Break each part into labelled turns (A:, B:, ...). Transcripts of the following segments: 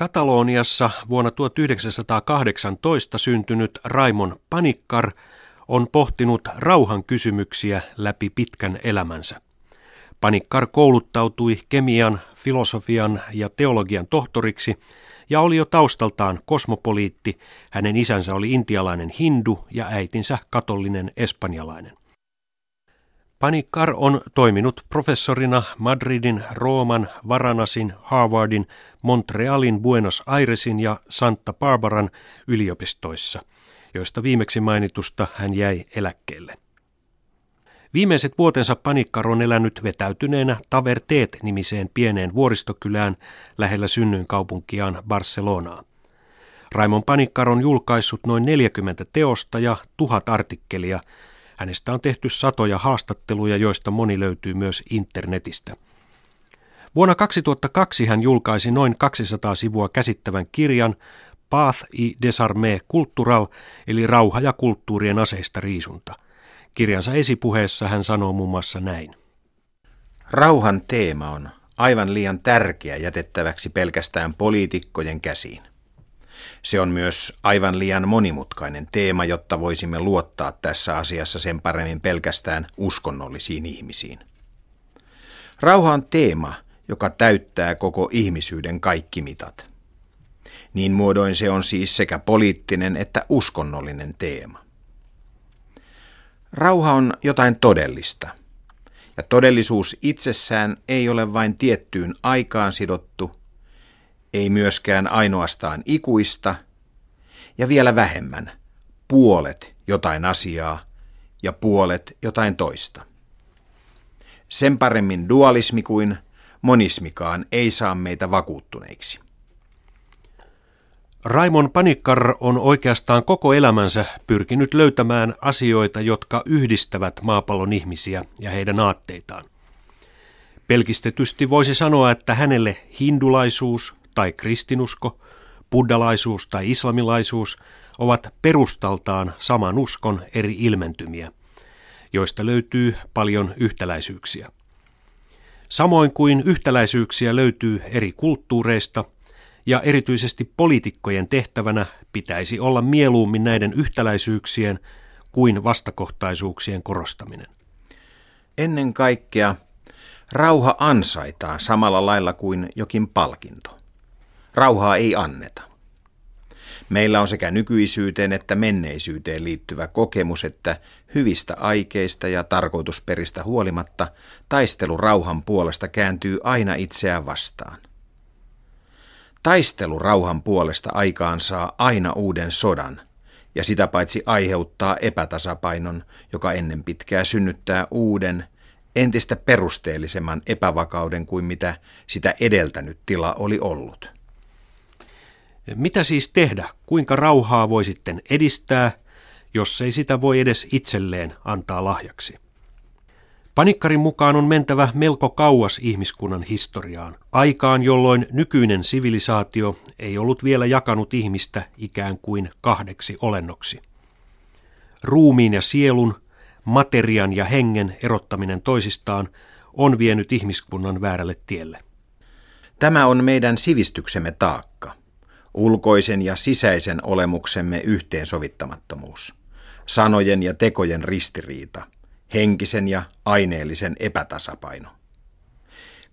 A: Kataloniassa vuonna 1918 syntynyt Raimon Panikkar on pohtinut rauhan kysymyksiä läpi pitkän elämänsä. Panikkar kouluttautui kemian, filosofian ja teologian tohtoriksi ja oli jo taustaltaan kosmopoliitti. Hänen isänsä oli intialainen hindu ja äitinsä katolinen espanjalainen. Panikkar on toiminut professorina Madridin, Rooman, Varanasin, Harvardin, Montrealin, Buenos Airesin ja Santa Barbaran yliopistoissa, joista viimeksi mainitusta hän jäi eläkkeelle. Viimeiset vuotensa Panikkar on elänyt vetäytyneenä Taverteet-nimiseen pieneen vuoristokylään lähellä synnyinkaupunkiaan Barcelonaa. Raimon Panikkar on julkaissut noin 40 teosta ja tuhat artikkelia. Hänestä on tehty satoja haastatteluja, joista moni löytyy myös internetistä. Vuonna 2002 hän julkaisi noin 200 sivua käsittävän kirjan Path i Desarmé Cultural, eli rauha ja kulttuurien aseista riisunta – Kirjansa esipuheessa hän sanoo muun muassa näin.
B: Rauhan teema on aivan liian tärkeä jätettäväksi pelkästään poliitikkojen käsiin. Se on myös aivan liian monimutkainen teema, jotta voisimme luottaa tässä asiassa sen paremmin pelkästään uskonnollisiin ihmisiin. Rauha on teema, joka täyttää koko ihmisyyden kaikki mitat. Niin muodoin se on siis sekä poliittinen että uskonnollinen teema. Rauha on jotain todellista. Ja todellisuus itsessään ei ole vain tiettyyn aikaan sidottu, ei myöskään ainoastaan ikuista, ja vielä vähemmän puolet jotain asiaa ja puolet jotain toista. Sen paremmin dualismi kuin monismikaan ei saa meitä vakuuttuneiksi.
A: Raimon Panikkar on oikeastaan koko elämänsä pyrkinyt löytämään asioita, jotka yhdistävät maapallon ihmisiä ja heidän aatteitaan. Pelkistetysti voisi sanoa, että hänelle hindulaisuus tai kristinusko, buddalaisuus tai islamilaisuus ovat perustaltaan saman uskon eri ilmentymiä, joista löytyy paljon yhtäläisyyksiä. Samoin kuin yhtäläisyyksiä löytyy eri kulttuureista – ja erityisesti poliitikkojen tehtävänä pitäisi olla mieluummin näiden yhtäläisyyksien kuin vastakohtaisuuksien korostaminen.
B: Ennen kaikkea rauha ansaitaan samalla lailla kuin jokin palkinto. Rauhaa ei anneta. Meillä on sekä nykyisyyteen että menneisyyteen liittyvä kokemus, että hyvistä aikeista ja tarkoitusperistä huolimatta taistelu rauhan puolesta kääntyy aina itseään vastaan. Taistelu rauhan puolesta aikaan saa aina uuden sodan, ja sitä paitsi aiheuttaa epätasapainon, joka ennen pitkää synnyttää uuden, entistä perusteellisemman epävakauden kuin mitä sitä edeltänyt tila oli ollut.
A: Mitä siis tehdä? Kuinka rauhaa voi sitten edistää, jos ei sitä voi edes itselleen antaa lahjaksi? Panikkarin mukaan on mentävä melko kauas ihmiskunnan historiaan, aikaan jolloin nykyinen sivilisaatio ei ollut vielä jakanut ihmistä ikään kuin kahdeksi olennoksi. Ruumiin ja sielun, materian ja hengen erottaminen toisistaan on vienyt ihmiskunnan väärälle tielle.
B: Tämä on meidän sivistyksemme taakka, ulkoisen ja sisäisen olemuksemme yhteensovittamattomuus, sanojen ja tekojen ristiriita – henkisen ja aineellisen epätasapaino.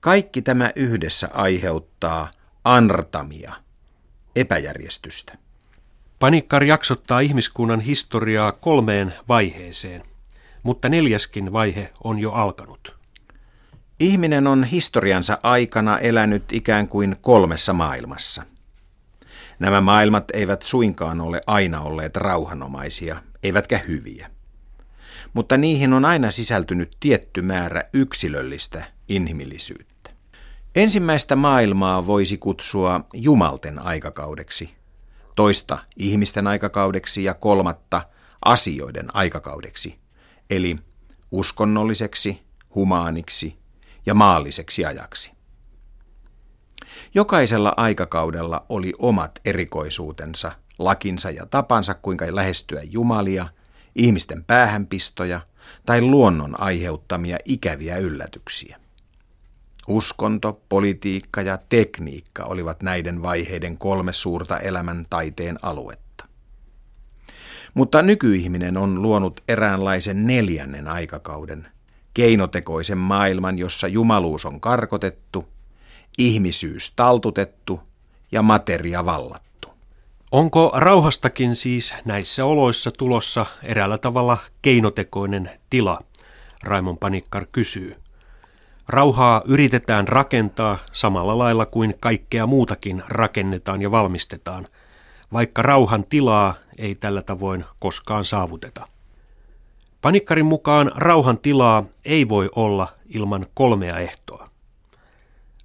B: Kaikki tämä yhdessä aiheuttaa anartamia, epäjärjestystä.
A: Panikkar jaksottaa ihmiskunnan historiaa kolmeen vaiheeseen, mutta neljäskin vaihe on jo alkanut.
B: Ihminen on historiansa aikana elänyt ikään kuin kolmessa maailmassa. Nämä maailmat eivät suinkaan ole aina olleet rauhanomaisia, eivätkä hyviä mutta niihin on aina sisältynyt tietty määrä yksilöllistä inhimillisyyttä. Ensimmäistä maailmaa voisi kutsua jumalten aikakaudeksi, toista ihmisten aikakaudeksi ja kolmatta asioiden aikakaudeksi, eli uskonnolliseksi, humaaniksi ja maalliseksi ajaksi. Jokaisella aikakaudella oli omat erikoisuutensa, lakinsa ja tapansa, kuinka lähestyä Jumalia – ihmisten päähänpistoja tai luonnon aiheuttamia ikäviä yllätyksiä. Uskonto, politiikka ja tekniikka olivat näiden vaiheiden kolme suurta elämän taiteen aluetta. Mutta nykyihminen on luonut eräänlaisen neljännen aikakauden, keinotekoisen maailman, jossa jumaluus on karkotettu, ihmisyys taltutettu ja materia vallattu.
A: Onko rauhastakin siis näissä oloissa tulossa eräällä tavalla keinotekoinen tila? Raimon Panikkar kysyy. Rauhaa yritetään rakentaa samalla lailla kuin kaikkea muutakin rakennetaan ja valmistetaan, vaikka rauhan tilaa ei tällä tavoin koskaan saavuteta. Panikkarin mukaan rauhan tilaa ei voi olla ilman kolmea ehtoa.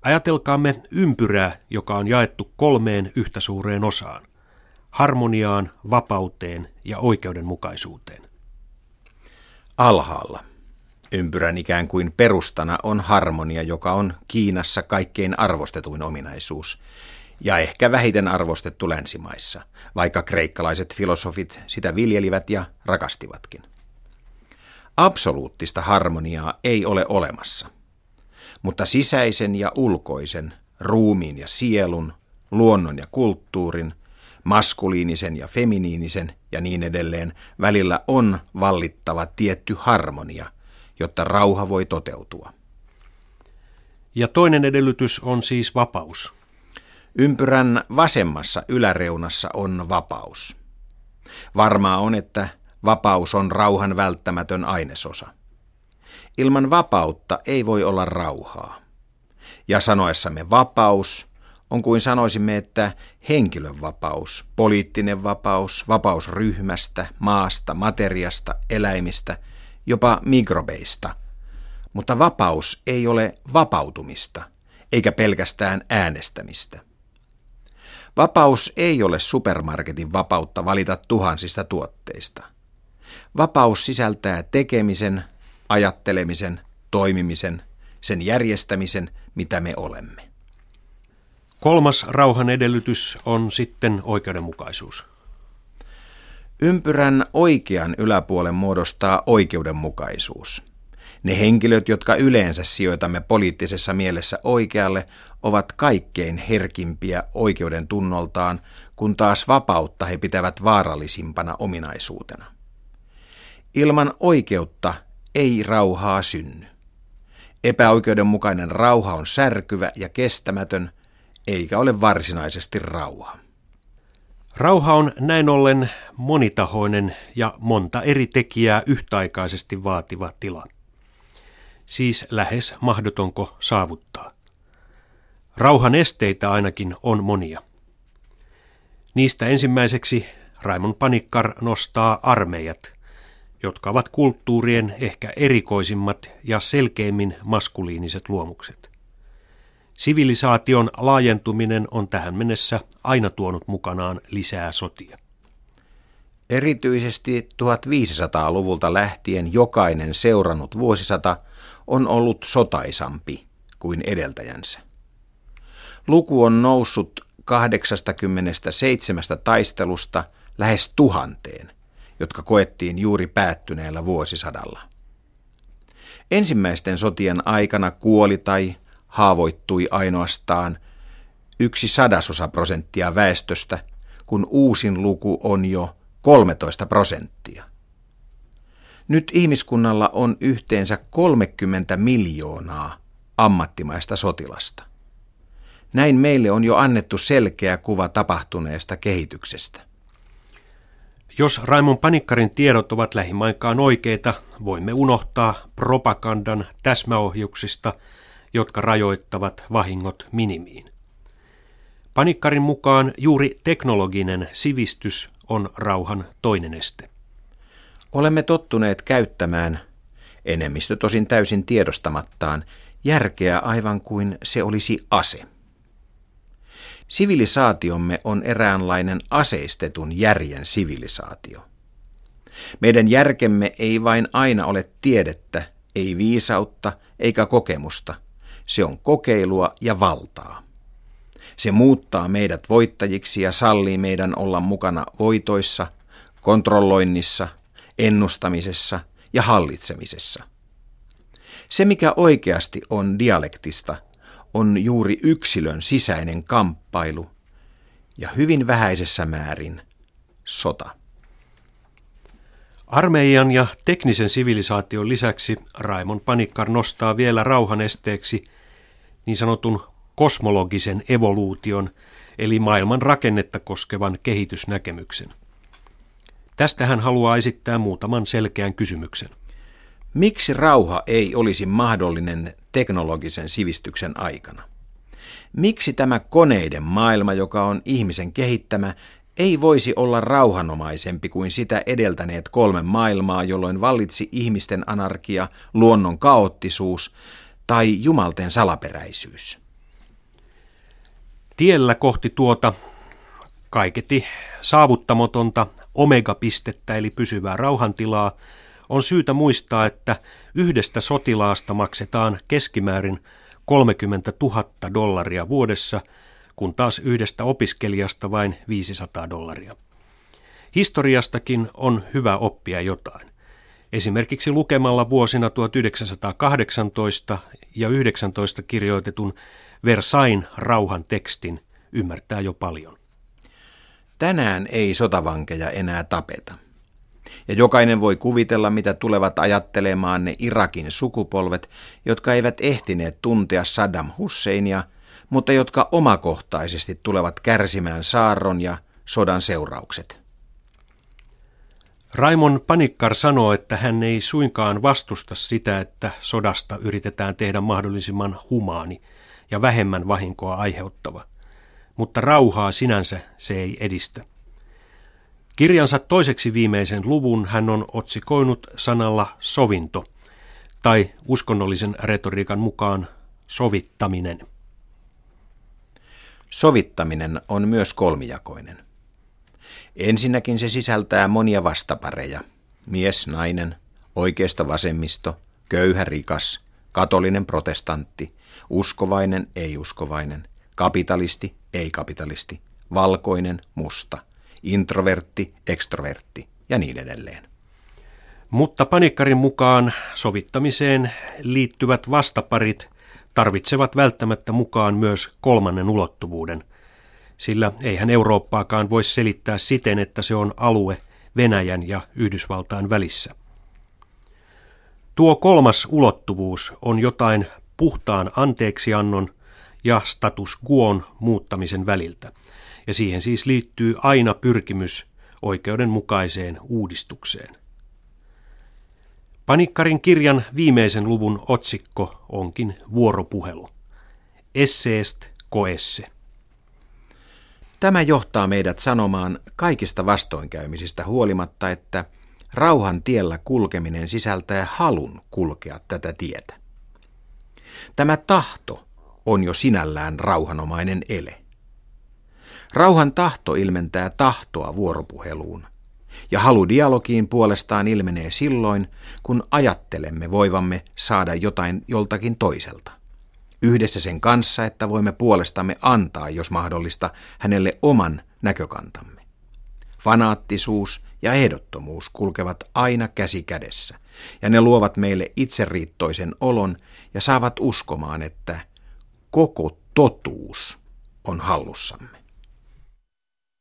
A: Ajatelkaamme ympyrää, joka on jaettu kolmeen yhtä suureen osaan. Harmoniaan, vapauteen ja oikeudenmukaisuuteen.
B: Alhaalla. Ympyrän ikään kuin perustana on harmonia, joka on Kiinassa kaikkein arvostetuin ominaisuus, ja ehkä vähiten arvostettu länsimaissa, vaikka kreikkalaiset filosofit sitä viljelivät ja rakastivatkin. Absoluuttista harmoniaa ei ole olemassa, mutta sisäisen ja ulkoisen, ruumiin ja sielun, luonnon ja kulttuurin, maskuliinisen ja feminiinisen ja niin edelleen välillä on vallittava tietty harmonia, jotta rauha voi toteutua.
A: Ja toinen edellytys on siis vapaus.
B: Ympyrän vasemmassa yläreunassa on vapaus. Varmaa on, että Vapaus on rauhan välttämätön ainesosa. Ilman vapautta ei voi olla rauhaa. Ja sanoessamme vapaus on kuin sanoisimme, että henkilön vapaus, poliittinen vapaus, vapaus ryhmästä, maasta, materiasta, eläimistä, jopa mikrobeista. Mutta vapaus ei ole vapautumista, eikä pelkästään äänestämistä. Vapaus ei ole supermarketin vapautta valita tuhansista tuotteista – Vapaus sisältää tekemisen, ajattelemisen, toimimisen, sen järjestämisen, mitä me olemme.
A: Kolmas rauhan edellytys on sitten oikeudenmukaisuus.
B: Ympyrän oikean yläpuolen muodostaa oikeudenmukaisuus. Ne henkilöt, jotka yleensä sijoitamme poliittisessa mielessä oikealle, ovat kaikkein herkimpiä oikeuden tunnoltaan, kun taas vapautta he pitävät vaarallisimpana ominaisuutena. Ilman oikeutta ei rauhaa synny. Epäoikeudenmukainen rauha on särkyvä ja kestämätön, eikä ole varsinaisesti rauha.
A: Rauha on näin ollen monitahoinen ja monta eri tekijää yhtäaikaisesti vaativa tila. Siis lähes mahdotonko saavuttaa. Rauhan esteitä ainakin on monia. Niistä ensimmäiseksi Raimon Panikkar nostaa armeijat – jotka ovat kulttuurien ehkä erikoisimmat ja selkeimmin maskuliiniset luomukset. Sivilisaation laajentuminen on tähän mennessä aina tuonut mukanaan lisää sotia.
B: Erityisesti 1500-luvulta lähtien jokainen seurannut vuosisata on ollut sotaisampi kuin edeltäjänsä. Luku on noussut 87 taistelusta lähes tuhanteen – jotka koettiin juuri päättyneellä vuosisadalla. Ensimmäisten sotien aikana kuoli tai haavoittui ainoastaan yksi sadasosa prosenttia väestöstä, kun uusin luku on jo 13 prosenttia. Nyt ihmiskunnalla on yhteensä 30 miljoonaa ammattimaista sotilasta. Näin meille on jo annettu selkeä kuva tapahtuneesta kehityksestä.
A: Jos Raimon Panikkarin tiedot ovat lähimainkaan oikeita, voimme unohtaa propagandan täsmäohjuksista, jotka rajoittavat vahingot minimiin. Panikkarin mukaan juuri teknologinen sivistys on rauhan toinen este.
B: Olemme tottuneet käyttämään, enemmistö tosin täysin tiedostamattaan, järkeä aivan kuin se olisi ase. Sivilisaatiomme on eräänlainen aseistetun järjen sivilisaatio. Meidän järkemme ei vain aina ole tiedettä, ei viisautta eikä kokemusta. Se on kokeilua ja valtaa. Se muuttaa meidät voittajiksi ja sallii meidän olla mukana voitoissa, kontrolloinnissa, ennustamisessa ja hallitsemisessa. Se, mikä oikeasti on dialektista, on juuri yksilön sisäinen kamppailu ja hyvin vähäisessä määrin sota.
A: Armeijan ja teknisen sivilisaation lisäksi Raimon Panikkar nostaa vielä rauhan esteeksi niin sanotun kosmologisen evoluution, eli maailman rakennetta koskevan kehitysnäkemyksen. Tästä hän haluaa esittää muutaman selkeän kysymyksen.
B: Miksi rauha ei olisi mahdollinen teknologisen sivistyksen aikana? Miksi tämä koneiden maailma, joka on ihmisen kehittämä, ei voisi olla rauhanomaisempi kuin sitä edeltäneet kolme maailmaa, jolloin vallitsi ihmisten anarkia, luonnon kaoottisuus tai jumalten salaperäisyys?
A: Tiellä kohti tuota kaiketi saavuttamatonta omegapistettä eli pysyvää rauhantilaa on syytä muistaa, että yhdestä sotilaasta maksetaan keskimäärin 30 000 dollaria vuodessa, kun taas yhdestä opiskelijasta vain 500 dollaria. Historiastakin on hyvä oppia jotain. Esimerkiksi lukemalla vuosina 1918 ja 19 kirjoitetun Versain rauhan tekstin ymmärtää jo paljon.
B: Tänään ei sotavankeja enää tapeta. Ja jokainen voi kuvitella, mitä tulevat ajattelemaan ne Irakin sukupolvet, jotka eivät ehtineet tuntea Saddam Husseinia, mutta jotka omakohtaisesti tulevat kärsimään saarron ja sodan seuraukset.
A: Raimon Panikkar sanoo, että hän ei suinkaan vastusta sitä, että sodasta yritetään tehdä mahdollisimman humaani ja vähemmän vahinkoa aiheuttava, mutta rauhaa sinänsä se ei edistä. Kirjansa toiseksi viimeisen luvun hän on otsikoinut sanalla sovinto, tai uskonnollisen retoriikan mukaan sovittaminen.
B: Sovittaminen on myös kolmijakoinen. Ensinnäkin se sisältää monia vastapareja. Mies, nainen, oikeisto, vasemmisto, köyhä, rikas, katolinen, protestantti, uskovainen, ei-uskovainen, kapitalisti, ei-kapitalisti, valkoinen, musta, introvertti, ekstrovertti ja niin edelleen.
A: Mutta panikkarin mukaan sovittamiseen liittyvät vastaparit tarvitsevat välttämättä mukaan myös kolmannen ulottuvuuden, sillä eihän Eurooppaakaan voi selittää siten, että se on alue Venäjän ja Yhdysvaltain välissä. Tuo kolmas ulottuvuus on jotain puhtaan anteeksiannon ja status quoon muuttamisen väliltä, ja siihen siis liittyy aina pyrkimys oikeudenmukaiseen uudistukseen. Panikkarin kirjan viimeisen luvun otsikko onkin vuoropuhelu. Esseest koesse.
B: Tämä johtaa meidät sanomaan kaikista vastoinkäymisistä huolimatta, että rauhan tiellä kulkeminen sisältää halun kulkea tätä tietä. Tämä tahto on jo sinällään rauhanomainen ele. Rauhan tahto ilmentää tahtoa vuoropuheluun, ja halu dialogiin puolestaan ilmenee silloin, kun ajattelemme voivamme saada jotain joltakin toiselta. Yhdessä sen kanssa, että voimme puolestamme antaa, jos mahdollista, hänelle oman näkökantamme. Fanaattisuus ja ehdottomuus kulkevat aina käsi kädessä, ja ne luovat meille itseriittoisen olon ja saavat uskomaan, että koko totuus on hallussamme.